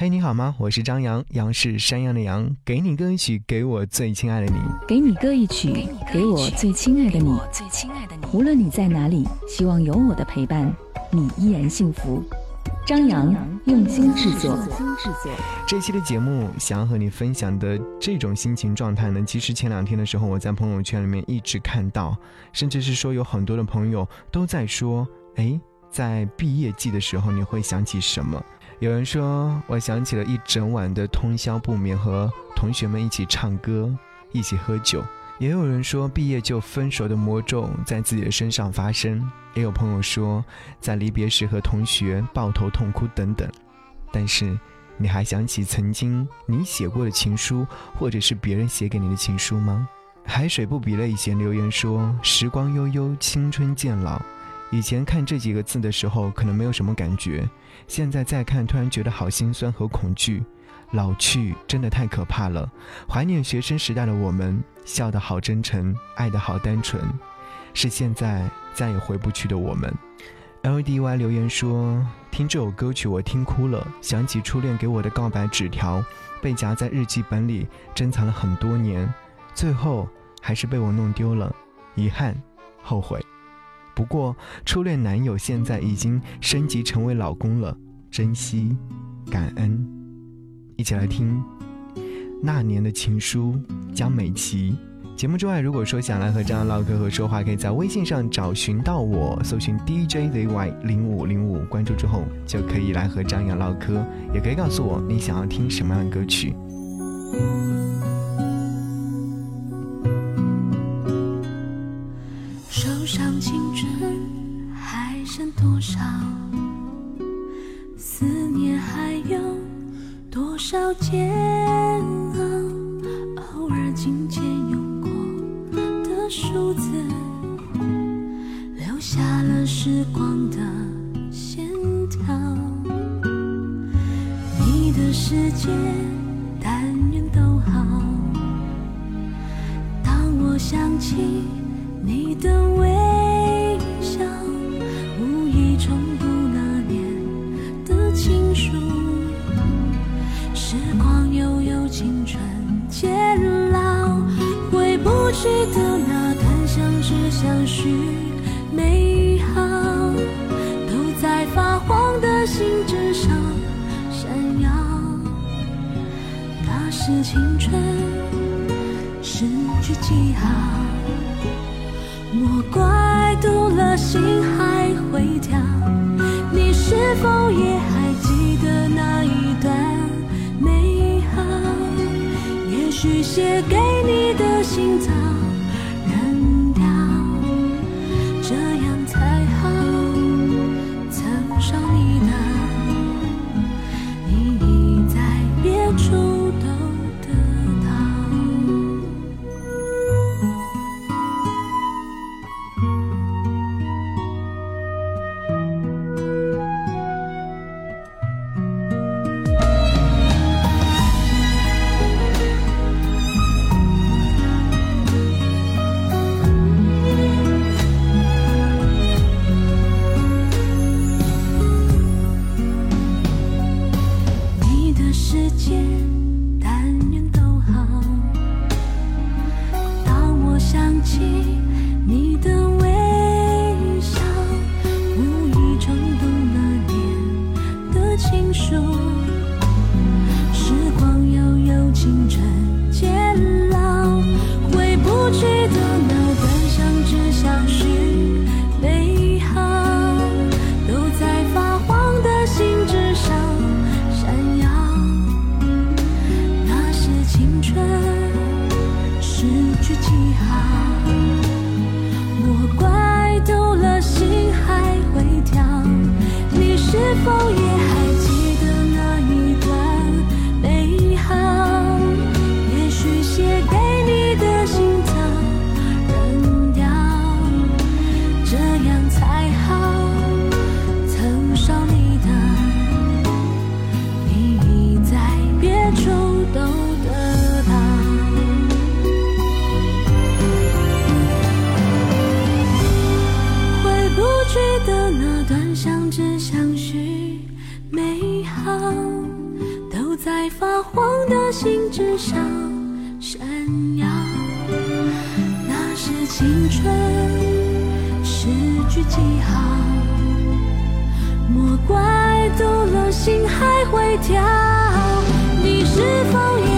嘿，你好吗？我是张扬，杨是山羊的羊。给你歌一曲，给我最亲爱的你。给你歌一曲，给我最亲爱的你。无论你在哪里，希望有我的陪伴，你依然幸福。张扬用心制作。这期的节目想要和你分享的这种心情状态呢，其实前两天的时候，我在朋友圈里面一直看到，甚至是说有很多的朋友都在说，哎，在毕业季的时候，你会想起什么？有人说，我想起了一整晚的通宵不眠，和同学们一起唱歌，一起喝酒。也有人说，毕业就分手的魔咒在自己的身上发生。也有朋友说，在离别时和同学抱头痛哭等等。但是，你还想起曾经你写过的情书，或者是别人写给你的情书吗？海水不比泪以前留言说：时光悠悠，青春渐老。以前看这几个字的时候，可能没有什么感觉，现在再看，突然觉得好心酸和恐惧。老去真的太可怕了，怀念学生时代的我们，笑得好真诚，爱得好单纯，是现在再也回不去的我们。L E D Y 留言说：听这首歌曲我听哭了，想起初恋给我的告白纸条，被夹在日记本里珍藏了很多年，最后还是被我弄丢了，遗憾，后悔。不过，初恋男友现在已经升级成为老公了，珍惜，感恩。一起来听那年的情书，江美琪。节目之外，如果说想来和张扬唠嗑和说话，可以在微信上找寻到我，搜寻 DJZY 零五零五，关注之后就可以来和张扬唠嗑，也可以告诉我你想要听什么样的歌曲。青春还剩多少思念还有多少煎熬，偶尔琴键用过的数字，留下了时光的线条。你的世界，但愿都好。当我想起你的微。去的那段相知相许美好，都在发黄的信纸上闪耀。那是青春失去记号，莫怪读了心还会跳。你是否也还记得那一段美好？也许写给你的心在发黄的信纸上闪耀。那是青春诗句记号。莫怪读了心还会跳。你是否也